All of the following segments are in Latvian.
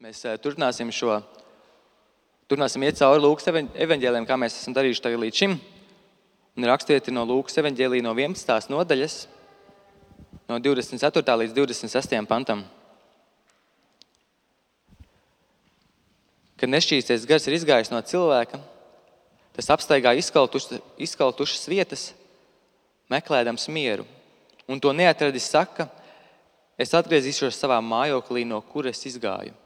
Mēs eh, turpināsim šo, turpināsim iet cauri Lūkas evanģēliem, kā mēs esam darījuši tagad līdz šim. Un rakstiet no Lūkas evanģēlī no 11. nodaļas, no 24. līdz 26. pantam. Kad nešķīstais gars ir izgājis no cilvēka, tas apstaigā izkaltušas, izkaltušas vietas, meklējams mieru. Un to neatradis, saka, es atgriezīšos savā mājoklī, no kuras izgāju.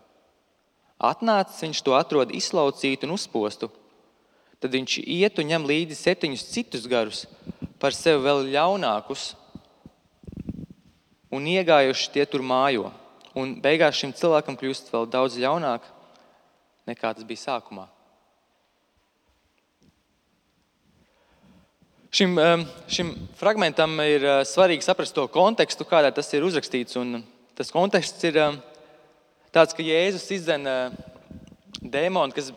Atnācis, viņš to atrod izlaucītu un uzpostu. Tad viņš iet un ņem līdzi septiņus citus garus, par sevi vēl ļaunākus, un iegājuši tie tur mājo. Un beigās šim cilvēkam kļūst vēl daudz ļaunāk nekā tas bija sākumā. Šim, šim fragmentam ir eh, svarīgi saprast to kontekstu, kādā tas ir uzrakstīts. Tas konteksts ir tāds, ka Jēzus izdzen dēmonu kas,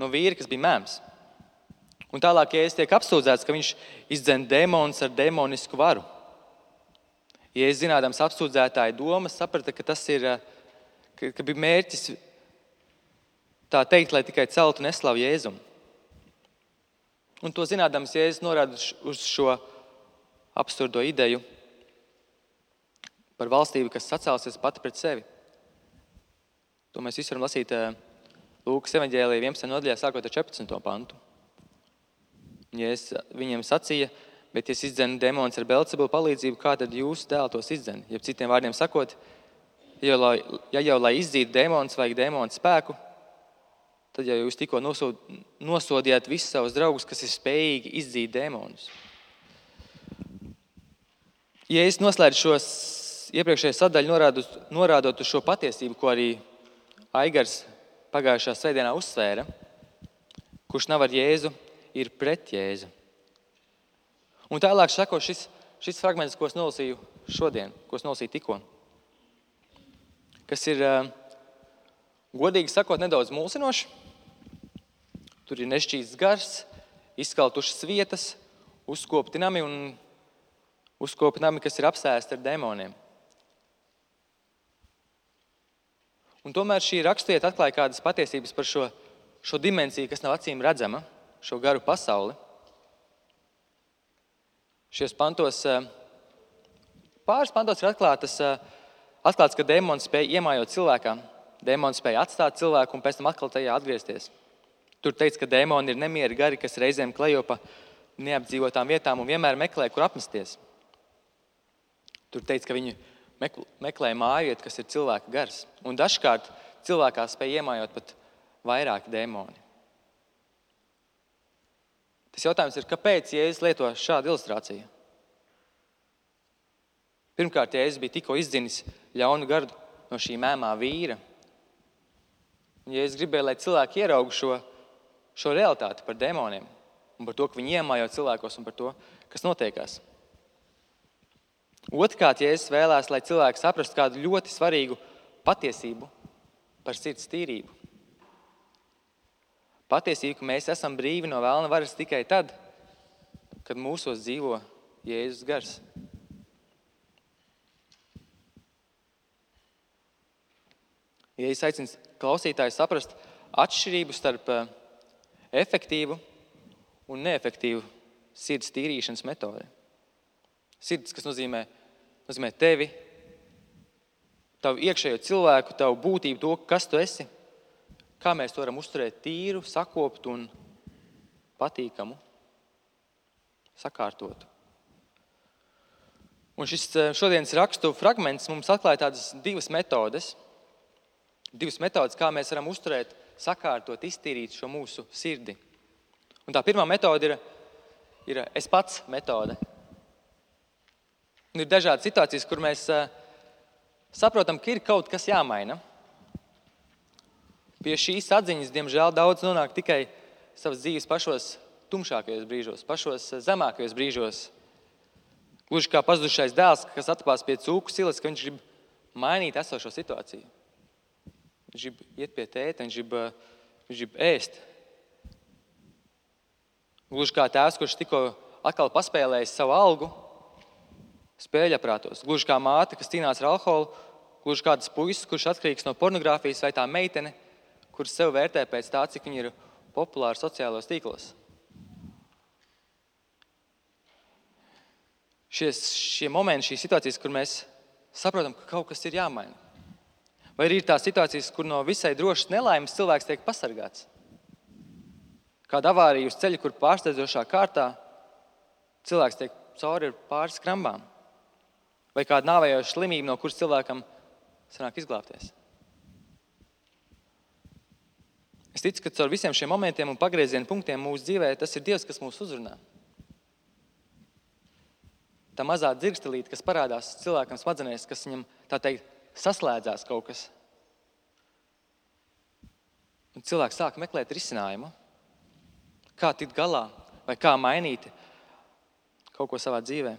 no vīra, kas bija mēms. Un tālāk, es tiek apsūdzēts, ka viņš izdzen dēmonus ar demonisku varu. Es zinādams apsūdzētāju domas, sapratu, ka tas ir, ka, ka bija mērķis tā teikt, lai tikai celtu neslavu Jēzumu. Un to zinādams, Jēzus norāda uz šo absurdo ideju par valstību, kas sacelsies pati pret sevi. To mēs visi varam lasīt eh, Lūkas evanģēlīja 11. nodaļā, sākot ar 14. pantu. Ja es viņiem sacīju, bet ja es izdzenu demonus ar Belcebulu palīdzību, kā tad jūs dēl tos izdzen? Ja citiem vārdiem sakot, ja jau, lai, ja jau lai izdzītu demonus, vajag demonu spēku, tad jau jūs tikko nosod, nosodījāt visus savus draugus, kas ir spējīgi izdzīt demonus. Ja es noslēdzu šo iepriekšējo sadaļu, norādot, norādot uz šo patiesību, ko arī Aigars pagājušā svētdienā uzsvēra, kurš nav ar Jēzu, ir pret Jēzu. Un tālāk sako šis, šis fragments, ko es nolasīju šodien, ko es nolasīju tikko, kas ir, godīgi sakot, nedaudz mulsinošs. Tur ir nešķīsts gars, izskaltušas vietas, uzkopti nami un uzkopti nami, kas ir apsēsti ar demoniem. Un tomēr šī rakstvieta atklāja kādas patiesības par šo, šo dimensiju, kas nav acīm redzama, šo garu pasauli. Šajos pantos, eh, pāris pantos ir atklātas, eh, atklāts, ka demons spēja iemājot cilvēkā. Demons spēja atstāt cilvēku un pēc tam atkal tajā atgriezties. Tur teikts, ka demoni ir nemieri gari, kas reizēm klejo pa neapdzīvotām vietām un vienmēr meklē, kur apmesties. Tur teikts, ka viņi meklē mājiet, kas ir cilvēka gars. Un dažkārt cilvēkā spēj iemājot pat vairāki dēmoni. Tas jautājums ir, kāpēc Jēzus lieto šādu ilustrāciju? Pirmkārt, Jēzus bija tikko izdzinis ļaunu garu no šī mēmā vīra. Un Jēzus gribēja, lai cilvēki ieraudzītu šo, šo realitāti par demoniem un par to, ka viņi iemājo cilvēkos un par to, kas notiekās. Otrkārt, es vēlēs, lai cilvēki saprastu kādu ļoti svarīgu patiesību par sirds tīrību. Patiesība, ka mēs esam brīvi no vēlna varas tikai tad, kad mūsos dzīvo Jēzus gars. Ja es aicinu klausītājus saprast atšķirību starp eh, efektīvu un neefektīvu sirds tīrīšanas metodi. Sirds, kas nozīmē, nozīmē tevi, tavu iekšējo cilvēku, tavu būtību, to, kas tu esi. Kā mēs to varam uzturēt tīru, sakoptu un patīkamu, sakārtotu. Un šis eh, šodienas rakstu fragments mums atklāja tādas divas metodes. Divas metodes, kā mēs varam uzturēt, sakārtot, iztīrīt šo mūsu sirdi. Un tā pirmā metode ir, ir es pats metode. Ir dažādas situācijas, kur mēs eh, saprotam, ka ir kaut kas jāmaina. Pie šīs atziņas, diemžēl, daudz nonāk tikai savas dzīves pašos tumšākajos brīžos, pašos eh, zemākajos brīžos. Gluži kā pazudušais dēls, kas atpās pie cūku silas, ka viņš grib mainīt esošo situāciju. Viņš grib iet pie tēta, viņš grib, eh, viņš grib ēst. Gluži kā tēvs, kurš tikko atkal paspēlējis savu algu, spēļaprātos. Gluži kā māte, kas cīnās ar alkoholu gluži kāds puisis, kurš atkarīgs no pornogrāfijas, vai tā meitene, kurš sev vērtē pēc tā, cik viņa ir populāra sociālajos tīklos. Šie, šie momenti, šīs situācijas, kur mēs saprotam, ka kaut kas ir jāmaina. Vai arī ir tās situācijas, kur no visai drošas nelaimes cilvēks tiek pasargāts. Kāda avārija uz ceļa, kur pārsteidzošā kārtā cilvēks tiek cauri pāris krambām. Vai kāda nāvējoša slimība, no kuras cilvēkam sanāk izglābties. Es ticu, ka caur visiem šiem momentiem un pagrieziena punktiem mūsu dzīvē tas ir Dievs, kas mūs uzrunā. Tā mazā dzirstelīte, kas parādās cilvēkam smadzenēs, kas viņam tā teikt, saslēdzās kaut kas. Un cilvēks sāk meklēt risinājumu, kā tikt galā vai kā mainīt kaut ko savā dzīvē.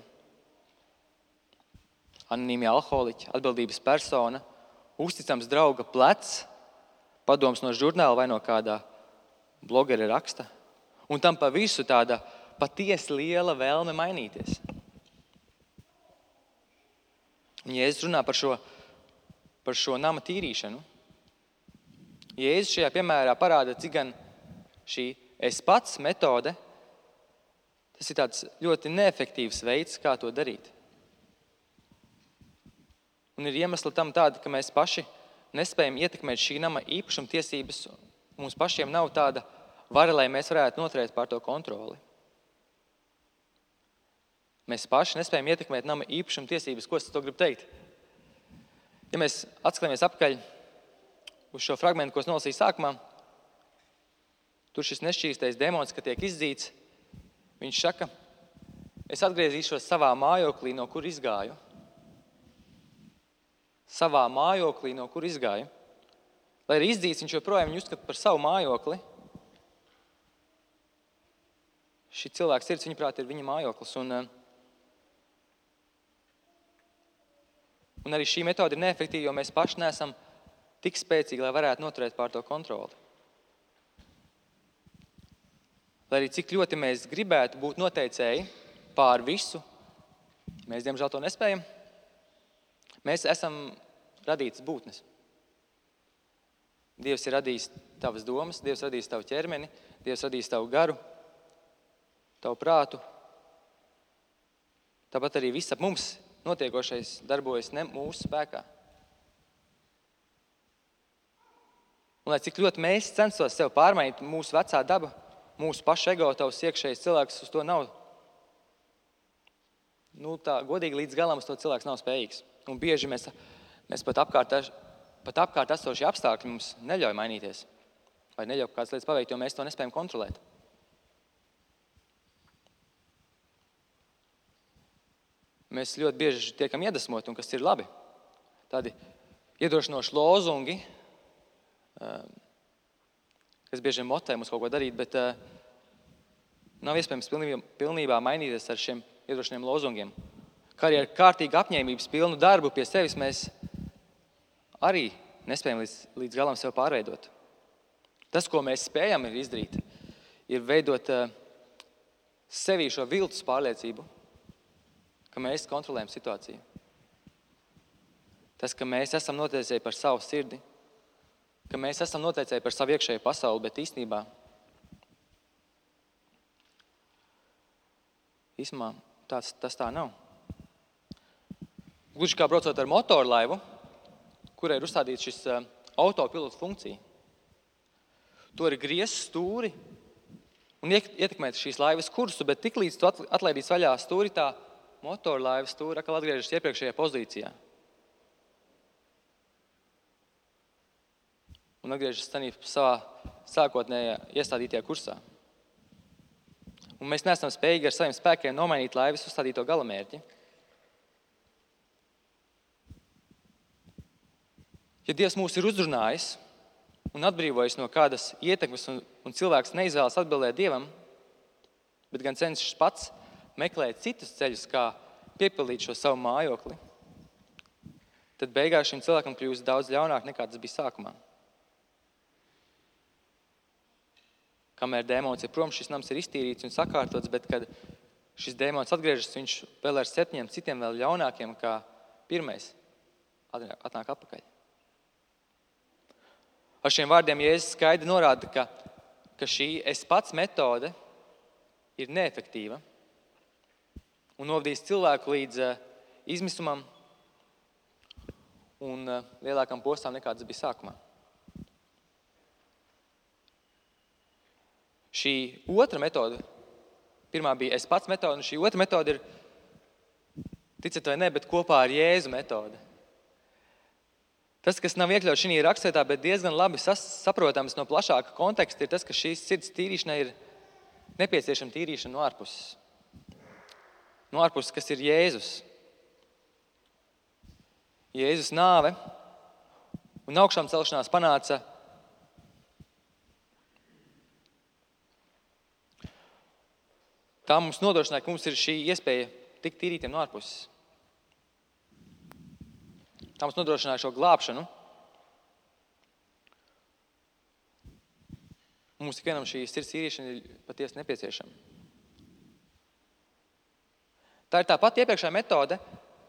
Anonīmie alkoholiķi, atbildības persona, uzticams drauga plecs, padoms no žurnāla vai no kāda blogera raksta. Un tam pa visu tāda patiesi liela vēlme mainīties. Un Jēzus runā par šo, par šo nama tīrīšanu. Jēzus šajā piemērā parāda, cik gan šī es pats metode, tas ir ļoti neefektīvs veids, kā to darīt. Un ir iemesli tam tādi, ka mēs paši nespējam ietekmēt šī nama īpašuma tiesības. Mums pašiem nav tāda vara, lai mēs varētu noturēt pār to kontroli. Mēs paši nespējam ietekmēt nama īpašuma tiesības. Ko es to gribu teikt? Ja mēs atskatāmies atpakaļ uz šo fragment, ko es nolasīju sākumā, tur šis nešķīstais demons, kad tiek izdzīts, viņš saka, es atgriezīšos savā mājoklī, no kur izgāju. Savā mājoklī, no kur izgāju. Lai arī izdzīts, viņš joprojām viņu uzskata par savu mājokli. Šī cilvēka sirds, viņaprāt, ir viņa mājoklis. Un, uh, Un arī šī metode ir neefektīva, jo mēs paši neesam tik spēcīgi, lai varētu noturēt pār to kontroli. Lai arī cik ļoti mēs gribētu būt noteicēji pār visu, mēs diemžēl to nespējam. Mēs esam radītas būtnes. Dievs ir radījis tavas domas, Dievs radījis tavu ķermeni, Dievs radījis tavu garu, tavu prātu. Tāpat arī viss ap mums notiekošais darbojas ne mūsu spēkā. Un, lai cik ļoti mēs censtos sev pārmainīt, mūsu vecā daba, mūsu paša ego, tavs iekšējais cilvēks uz to nav. Nu, tā, godīgi līdz galam uz to cilvēks nav spējīgs. Un bieži mēs, mēs pat, apkārt, pat apkārt esošie apstākļi mums neļauj mainīties. Vai neļauj kādas lietas paveikt, jo mēs to nespējam kontrolēt. mēs ļoti bieži tiekam iedvesmoti, un kas ir labi. Tādi iedrošinoši lozungi, ehm, kas bieži motē mums kaut ko darīt, bet eh, nav iespējams pilnībā, pilnībā mainīties ar šiem iedrošiniem lozungiem. Kā arī ar kārtīgu apņēmības pilnu darbu pie sevis mēs arī nespējam līdz, līdz galam sev pārveidot. Tas, ko mēs spējam izdarīt, ir veidot uh, sevī šo viltus pārliecību, ka mēs kontrolējam situāciju. Tas, ka mēs esam noteicēji par savu sirdi, ka mēs esam noteicēji par savu iekšējo pasauli, bet īstenībā īsumā tāds, tas tā nav. Gluži kā braucot ar motorlaivu, kurai ir uzstādīta šis uh, autopilota funkcija. Tur ir griezts stūri un ietekmēt šīs laivas kursu, bet tiklīdz tu atlaidīsi vaļā stūri, tā motorlaivas stūri atkal atgriežas iepriekšējā pozīcijā. Un atgriežas savā sākotnējā iestādītajā kursā. Un mēs neesam spējīgi ar saviem spēkiem nomainīt laivas uzstādīto galamērķi. Ja Dievs mūs ir uzrunājis un atbrīvojis no kādas ietekmes, un, un cilvēks neizvēlas atbildēt Dievam, bet gan cenšas pats meklēt citus ceļus, kā piepildīt šo savu mājokli, tad beigās šim cilvēkam kļūst daudz ļaunāk nekā tas bija sākumā. Kamēr dēmons ir prom, šis nams ir iztīrīts un sakārtots, bet kad šis dēmons atgriežas, viņš vēl ar septiņiem citiem vēl ļaunākiem kā pirmais atnāk atpakaļ. Ar šiem vārdiem Jēzus skaidri norāda, ka, ka šī es pats metode ir neefektīva un novadīs cilvēku līdz uh, izmisumam un uh, lielākam postam nekā tas bija sākumā. Šī otra metode, pirmā bija es pats metode, un šī otra metode ir, ticiet vai ne, bet kopā ar Jēzu metode. Tas, kas nav iekļauts šajā rakstvietā, bet diezgan labi saprotams no plašāka konteksta, ir tas, ka šīs sirds tīrīšanai ir nepieciešama tīrīšana no ārpuses. No ārpuses, kas ir Jēzus. Jēzus nāve un augšām celšanās panāca Tā mums nodrošināja, ka mums ir šī iespēja tikt tīrītiem no ārpuses. Tā mums nodrošināja šo glābšanu. Mums ikvienam šī sirds tīrīšana ir patiesi nepieciešama. Tā ir tā pati iepriekšējā metode,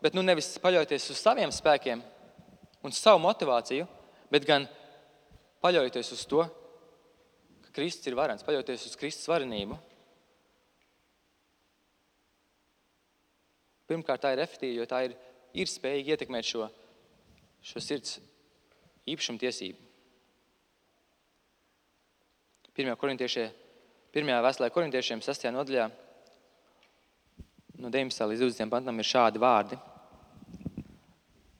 bet nu nevis paļaujoties uz saviem spēkiem un savu motivāciju, bet gan paļaujoties uz to, ka Kristus ir varens, paļaujoties uz Kristus varenību. Pirmkārt, tā ir efektīva, jo tā ir, ir spējīga ietekmēt šo, šo sirds īpašumu tiesību. Pirmajā korintiešie, pirmajā vēstulē korintiešiem, 6. nodaļā, no 19. līdz 20. pantam ir šādi vārdi.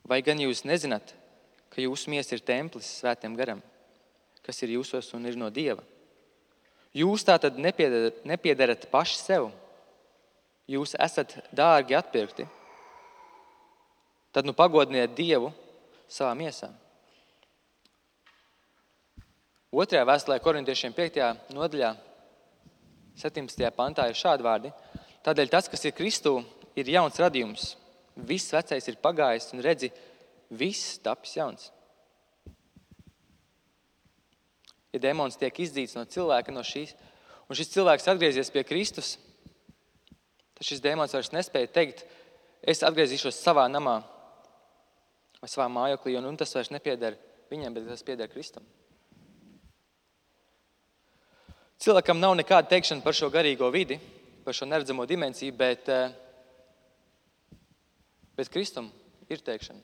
Vai gan jūs nezināt, ka jūsu miesa ir templis svētiem garam, kas ir jūsos un ir no dieva? Jūs tā tad nepiedarat paši sev jūs esat dārgi atpirkti, tad nu pagodiniet Dievu savā miesā. Otrajā vēstulē, korintiešiem 5. nodaļā, 17. pantā ir šādi vārdi. Tādēļ tas, kas ir Kristū, ir jauns radījums. Viss vecais ir pagājis, un redzi, viss tapis jauns. Ja demons tiek izdzīts no cilvēka, no šīs, un šis cilvēks atgriezies pie Kristus, Tad šis dēmons vairs nespēja teikt, es atgriezīšos savā namā vai savā mājoklī, un, un tas vairs nepieder viņam, bet tas pieder Kristum. Cilvēkam nav nekāda teikšana par šo garīgo vidi, par šo neredzamo dimensiju, bet, eh, bet Kristum ir teikšana.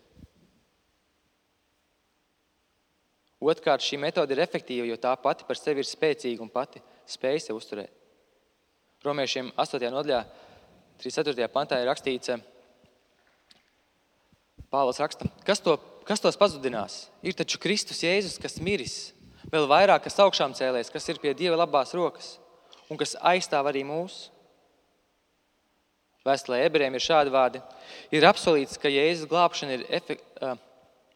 Otrkārt, šī metode ir efektīva, jo tā pati par sevi ir spēcīga un pati spēj sev uzturēt. Romiešiem 8. nodaļā 34. pantā ir rakstīts, Pāvils raksta, kas, to, kas tos pazudinās? Ir taču Kristus Jēzus, kas miris, vēl vairāk, kas augšām cēlēs, kas ir pie Dieva labās rokas un kas aizstāv arī mūsu. Vēstulē ebrejiem ir šādi vārdi. Ir apsolīts, ka Jēzus glābšana ir efektīva.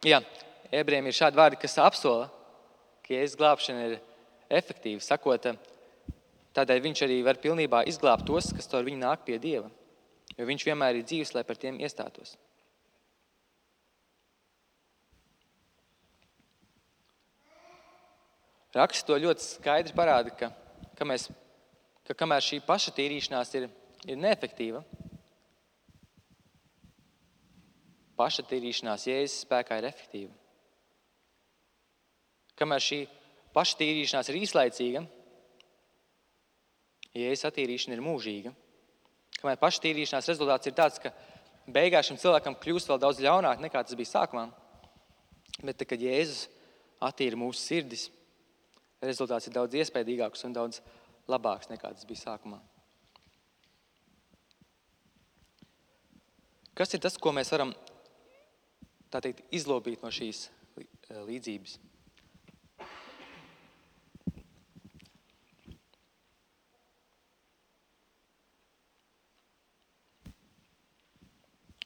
Jā, ebrejiem ir šādi vārdi, kas apsola, ka Jēzus glābšana ir efektīva. Sakot, Tādēļ viņš arī var pilnībā izglābt tos, kas ar viņu nāk pie Dieva. Jo viņš vienmēr ir dzīves, lai par tiem iestātos. Raksts to ļoti skaidri parāda, ka, ka, mēs, ka kamēr šī paša tīrīšanās ir, ir neefektīva, paša tīrīšanās jēzus spēkā ir efektīva. Kamēr šī paša tīrīšanās ir īslaicīga, jēzus attīrīšana ir mūžīga. Kamēr paštīrīšanās rezultāts ir tāds, ka beigās šim cilvēkam kļūst vēl daudz ļaunāk nekā tas bija sākumā. Bet, kad Jēzus attīra mūsu sirdis, rezultāts ir daudz iespaidīgāks un daudz labāks nekā tas bija sākumā. Kas ir tas, ko mēs varam teikt, izlobīt no šīs līdzības?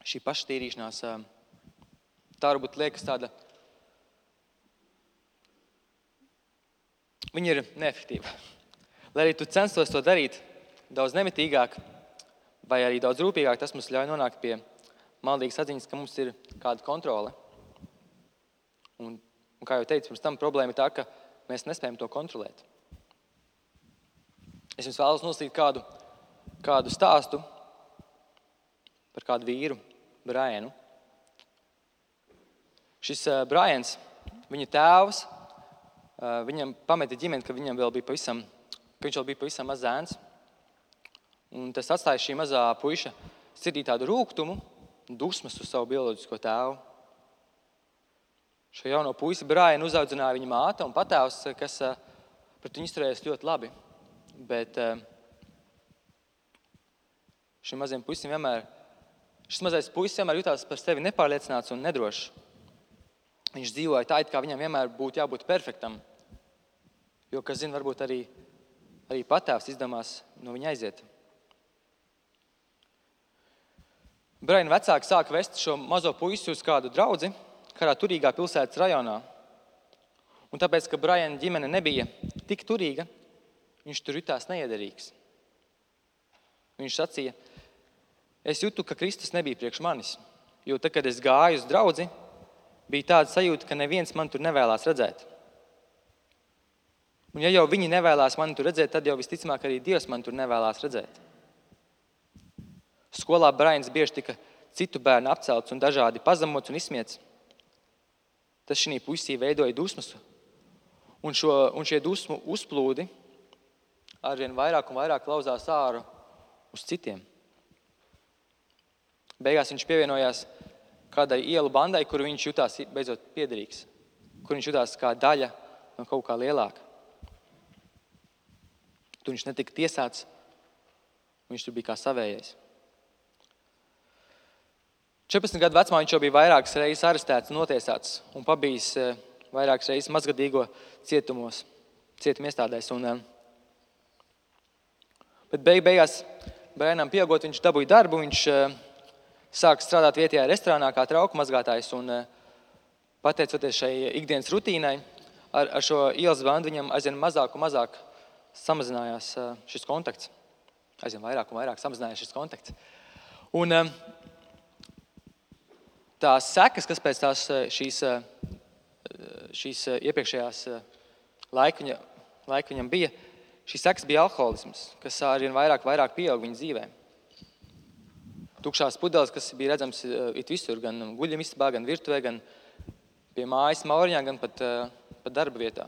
šī paštīrīšanās, tā varbūt liekas tāda, viņa ir neefektīva. Lai arī tu censtos to darīt daudz nemitīgāk, vai arī daudz rūpīgāk, tas mums ļauj nonākt pie maldīgas atziņas, ka mums ir kāda kontrole. Un, un kā jau teicu, pirms tam problēma ir tā, ka mēs nespējam to kontrolēt. Es jums vēlos nosīt kādu, kādu stāstu par kādu vīru, brēnu. Šis uh, Brians, viņa tēvs, viņam pameta ģimeni, ka viņam vēl bija pavisam, viņš vēl bija pavisam maz zēns. Un tas atstāja šī mazā puika sirdī tādu rūkumu, dusmas uz savu bioloģisko tēvu. Šo jauno puisi Brianu uzaudzināja viņa māte un patēvs, kas uh, pret viņu izturējās ļoti labi. Bet šim mazajam puisim vienmēr, šis mazais puisis vienmēr jutās par sevi nepārliecināts un nedrošs. Viņš dzīvoja tā, it kā viņam vienmēr būtu jābūt perfektam. Jo, kas zina, varbūt arī, arī patēvs izdomās no viņa aiziet. Braina vecāki sāka vest šo mazo puisi uz kādu draugu, kādā turīgā pilsētas rajonā. Un tāpēc, ka Braina ģimene nebija tik turīga, viņš tur jutās neiederīgs. Viņš sacīja, es jūtu, ka Kristus nebija priekš manis. Jo tad, kad es gāju uz draugu, bija tāda sajūta, ka neviens man tur nevēlas redzēt. Un ja jau viņi nevēlas mani tur redzēt, tad jau visticamāk arī Dievs man tur nevēlas redzēt. Skolā Brains bieži tika citu bērnu apcelts un dažādi pazemots un izsmiets. Tas šī pusī veidoja dusmas, un, šo, un šie dusmu uzplūdi arvien vairāk un vairāk lauzās ārā uz citiem. Beigās viņš pievienojās kādai ielu bandai, kur viņš jutās beidzot piederīgs, kur viņš jutās kā daļa no kaut kā lielāka. Tur viņš netika tiesāts, viņš tur bija kā savējais. 14 gadu vecumā viņš jau bija vairākas reizes arestēts, notiesāts un pabijis eh, vairākas reizes mazgadīgo cietumos, cietuma iestādēs. Un, eh, bet beig, beigās, bērnam pieaugot, viņš dabūja darbu. Viņš eh, sāka strādāt vietējā restorānā kā trauku mazgātājs. Un, pateicoties šai ikdienas rutīnai, ar, ar šo ielas bandu viņam aizvien mazāk un mazāk samazinājās šis kontakts. Aizvien vairāk un vairāk samazinājās šis kontakts. Un, tās sekas, kas pēc tās, eh, šīs, eh, šīs eh, iepriekšējās laika, viņa, laika viņam bija, šīs sekas bija alkoholisms, kas arvien vairāk, vairāk pieaug viņa dzīvē. Tukšās pudeles, kas bija redzams visur, gan guļamistabā, gan virtuvē, gan pie mājas mauriņā, gan pat, pat darba vietā.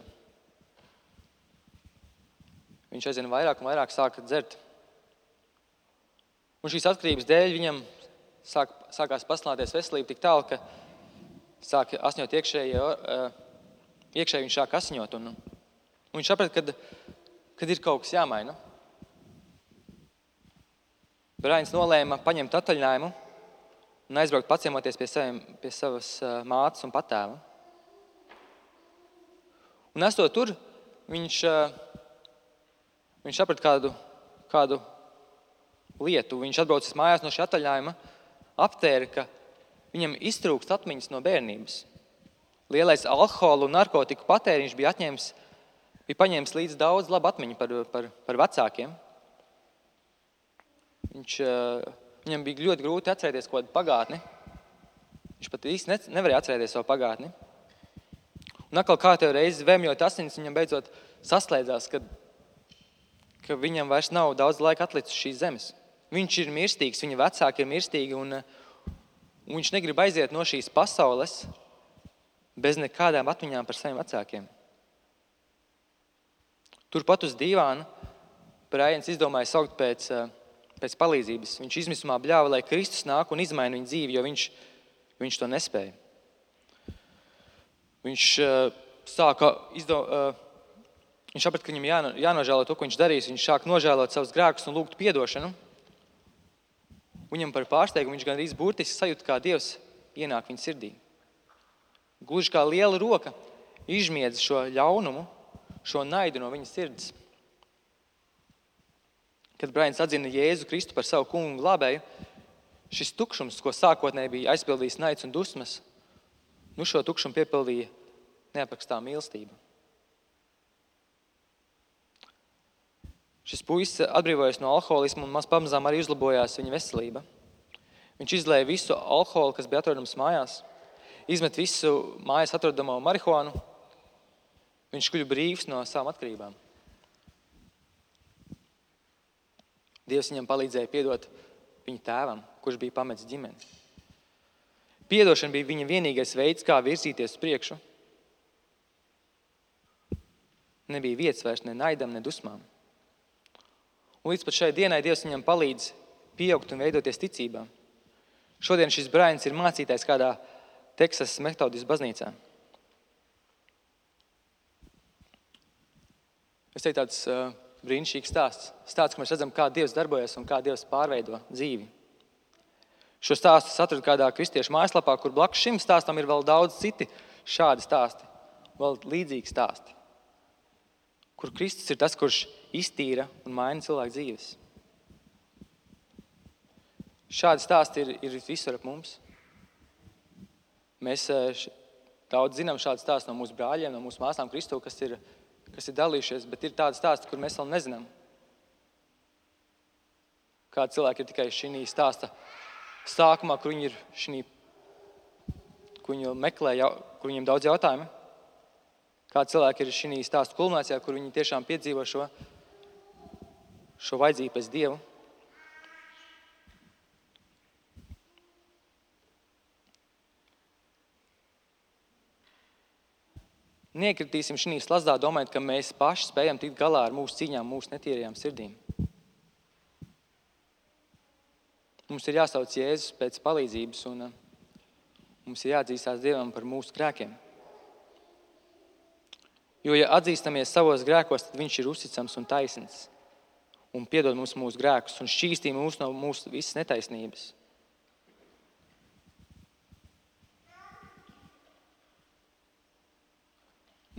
Viņš aizvien vairāk un vairāk sāka dzert. Un šīs atkarības dēļ viņam sāk, sākās paslāties veselība tik tālu, ka sāk asņot iekšēji, iekšēji viņš sāk asņot. Un, un viņš saprata, ka, kad ir kaut kas jāmaina. Brains nolēma paņemt atvaļinājumu un aizbraukt paciemoties pie, saviem, pie savas mātes un patēva. Un esot tur, viņš, viņš saprata kādu, kādu lietu. Viņš atbraucis mājās no šī atvaļinājuma aptēra, ka viņam iztrūkst atmiņas no bērnības. Lielais alkohola un narkotiku patēriņš bija atņēmis, bija paņēmis līdzi daudz labu atmiņu par, par, par vecākiem. Viņš, eh, viņam bija ļoti grūti atcerēties kaut kādu pagātni. Viņš pat īsti nevarēja atcerēties savu pagātni. Un atkal kā tev reizi vēmjot asinis, viņam beidzot saslēdzās, ka, ka viņam vairs nav daudz laika atlicis šīs zemes. Viņš ir mirstīgs, viņa vecāki ir mirstīgi, un, un viņš negrib aiziet no šīs pasaules bez nekādām atmiņām par saviem vecākiem. Turpat uz dīvāna Brāļins izdomāja saukt pēc, pēc palīdzības. Viņš izmisumā bļāva, lai Kristus nāk un izmaina viņa dzīvi, jo viņš, viņš to nespēja. Viņš sāka izdomāt. Viņš saprata, ka viņam jāno, jānožēlo to, ko viņš darīs. Viņš sāk nožēlot savus grēkus un lūgt atdošanu. Viņam par pārsteigumu viņš gandrīz burtiski sajūta, kā Dievs ienāk viņa sirdī. Gluži kā liela roka izmiedz šo ļaunumu, šo naidu no viņa sirds. Kad Brains atzina Jēzu Kristu par savu kungu un glābēju, šis tukšums, ko sākotnēji bija aizpildījis naids un dusmas, nu šo tukšumu piepildīja neaprakstāma mīlestība. Šis puisis atbrīvojas no alkoholisma un pamazām arī uzlabojās viņa veselība. Viņš izlēja visu alkoholu, kas bija atrodams mājās, izmet visu mājās atrodamo marihuānu. Viņš kļuva brīvs no savām atkarībām. Dievs viņam palīdzēja piedot viņa tēvam, kurš bija pametis ģimeni. Piedošana bija viņa vienīgais veids, kā virzīties uz priekšu. Nebija vietas vairs ne naidam, ne dusmām. Un līdz šai dienai Dievs viņam palīdz pieaugt un veidoties ticībā. Šodien šis brālis ir mācītājs kādā Teksasas metodijas baznīcā. Es teiktu, tāds uh, brīnišķīgs stāsts. Stāsts, ka mēs redzam, kā Dievs darbojas un kā Dievs pārveido dzīvi. Šo stāstu atradu kādā kristiešu mājaslapā, kur blakus šim stāstam ir vēl daudz citi šādi stāsti, vēl līdzīgi stāsti. Kur Kristus ir tas, kurš iztīra un maina cilvēku dzīves. Šādi stāsti ir, ir visur ap mums. Mēs eh, daudz zinām šādu stāstu no mūsu brāļiem, no mūsu māsām, Kristu, kas ir, kas ir dalījušies, bet ir tādi stāsti, kur mēs vēl nezinām. Kādi cilvēki ir tikai šī stāsta sākumā, kur viņi ir šī, kur viņi meklē, kur viņiem daudz jautājumu. Kādi cilvēki ir šī stāsta kulminācijā, kur viņi tiešām piedzīvo šo, šo vajadzību pēc Dieva. Niekritīsim šī slazdā, domājot, ka mēs paši spējam tikt galā ar mūsu cīņām, mūsu netīrajām sirdīm. Mums ir jāsauc Jēzus pēc palīdzības, un uh, mums ir jāatzīstās Dievam par mūsu grēkiem. Jo, ja atzīstamies savos grēkos, tad Viņš ir uzticams un taisns un piedod mums mūsu grēkus un šķīstī mūs no mūsu visas netaisnības.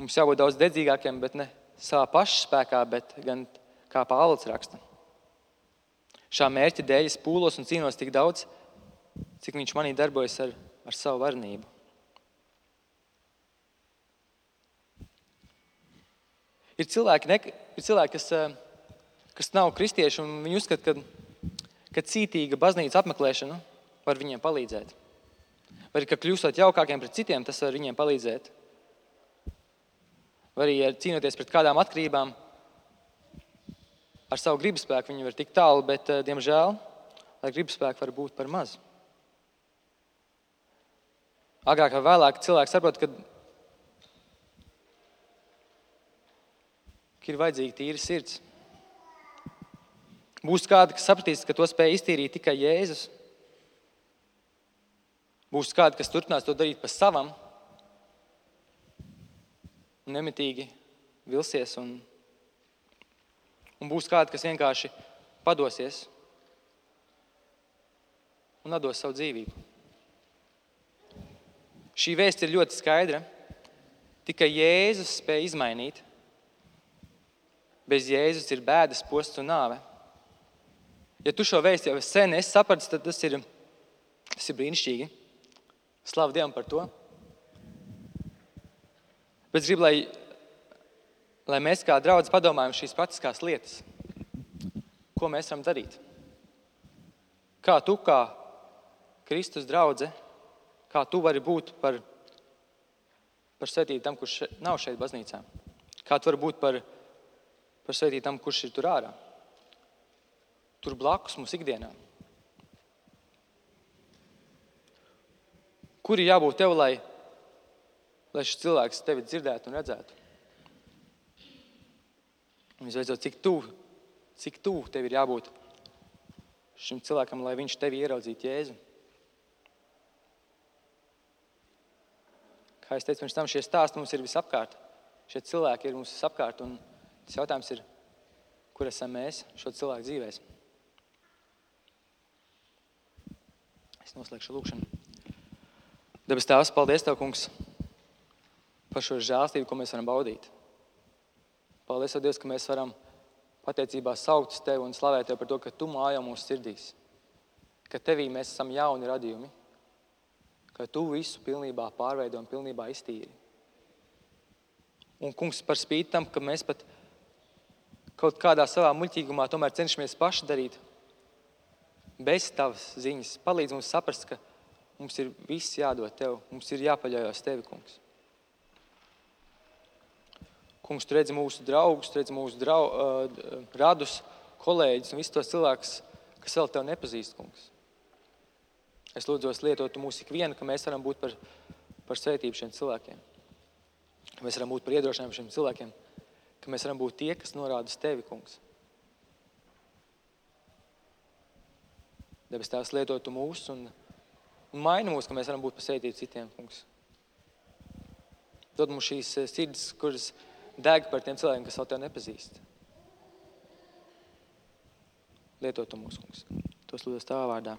Mums jābūt daudz dedzīgākiem, bet ne savā pašspēkā, bet gan kā Pāvils raksta. Šā mērķa dēļ es pūlos un cīnos tik daudz, cik viņš manī darbojas ar, ar savu varnību. Ir cilvēki, ne, ir cilvēki kas, eh, kas nav kristieši, un viņi uzskata, ka, ka cītīga baznīcas apmeklēšana var viņiem palīdzēt. Vai arī, ka kļūstot jaukākiem pret citiem, tas var viņiem palīdzēt vai arī cīnoties pret kādām atkarībām. Ar savu gribas spēku viņi var tikt tālu, bet, eh, diemžēl, lai gribas spēku var būt par maz. Agrāk vai vēlāk cilvēks saprot, ka ir vajadzīga tīra sirds. Būs kādi, kas sapratīs, ka to spēj iztīrīt tikai Jēzus. Būs kādi, kas turpinās to darīt pa savam, nemitīgi vilsies, un, un būs kādi, kas vienkārši padosies un atdos savu dzīvību. Šī vēsts ir ļoti skaidra. Tikai Jēzus spēja izmainīt. Bez Jēzus ir bēdas, posts un nāve. Ja tu šo vēstu jau sen esi sapratis, tad tas ir, tas ir brīnišķīgi. Slavu Dievam par to! Bet es gribu, lai, lai mēs kā draugi padomājam šīs praktiskās lietas. Ko mēs varam darīt? Kā tu, kā Kristus draugs, kā tu vari būt par, par svētību tam, kurš nav šeit baznīcā? Kā tu vari būt par, par svētību tam, kurš ir tur ārā? Tur blakus mums ikdienā. Kur ir jābūt tev, lai lai šis cilvēks tevi dzirdētu un redzētu. Un visbeidzot, cik tuvu, cik tuvu tev ir jābūt šim cilvēkam, lai viņš tevi ieraudzītu Jēzu. Kā jau teicu, pirms tam šie stāsti mums ir visapkārt. Šie cilvēki ir mums visapkārt. Tas jautājums ir, kur esam mēs šo cilvēku dzīvēm? Es noslēgšu lūgšanu. Debes Tēvs, paldies Tev, Kungs! par šo žēlstību, ko mēs varam baudīt. Paldies, Dievs, ka mēs varam pateicībā saukt Tevi un slavēt Tevi par to, ka Tu mājā mūsu sirdīs, ka Tevī mēs esam jauni radījumi, ka Tu visu pilnībā pārveido un pilnībā iztīri. Un, kungs, par spīti tam, ka mēs pat kaut kādā savā muļķīgumā tomēr cenšamies paši darīt, bez Tavas ziņas, palīdz mums saprast, ka mums ir viss jādod Tev, mums ir jāpaļaujas Tevi, kungs. Kungs, tu redzi mūsu draugus, tu redzi mūsu drau, uh, radus, kolēģus un visus tos cilvēkus, kas vēl tevi nepazīst, kungs. Es lūdzu, lietot mūsu ikvienu, ka mēs varam būt par, par svētību šiem cilvēkiem. Ka mēs varam būt par iedrošinājumu šiem cilvēkiem, ka mēs varam būt tie, kas norāda uz tevi, kungs. Debes Tēvs, lietotu mūs un, un maini mūs, ka mēs varam būt par svētību citiem, kungs. Dod mums šīs eh, sirds, kuras deg par tiem cilvēkiem, kas vēl tevi nepazīst. Lietotu mūsu kungs. Tos lūdzu tavā vārdā.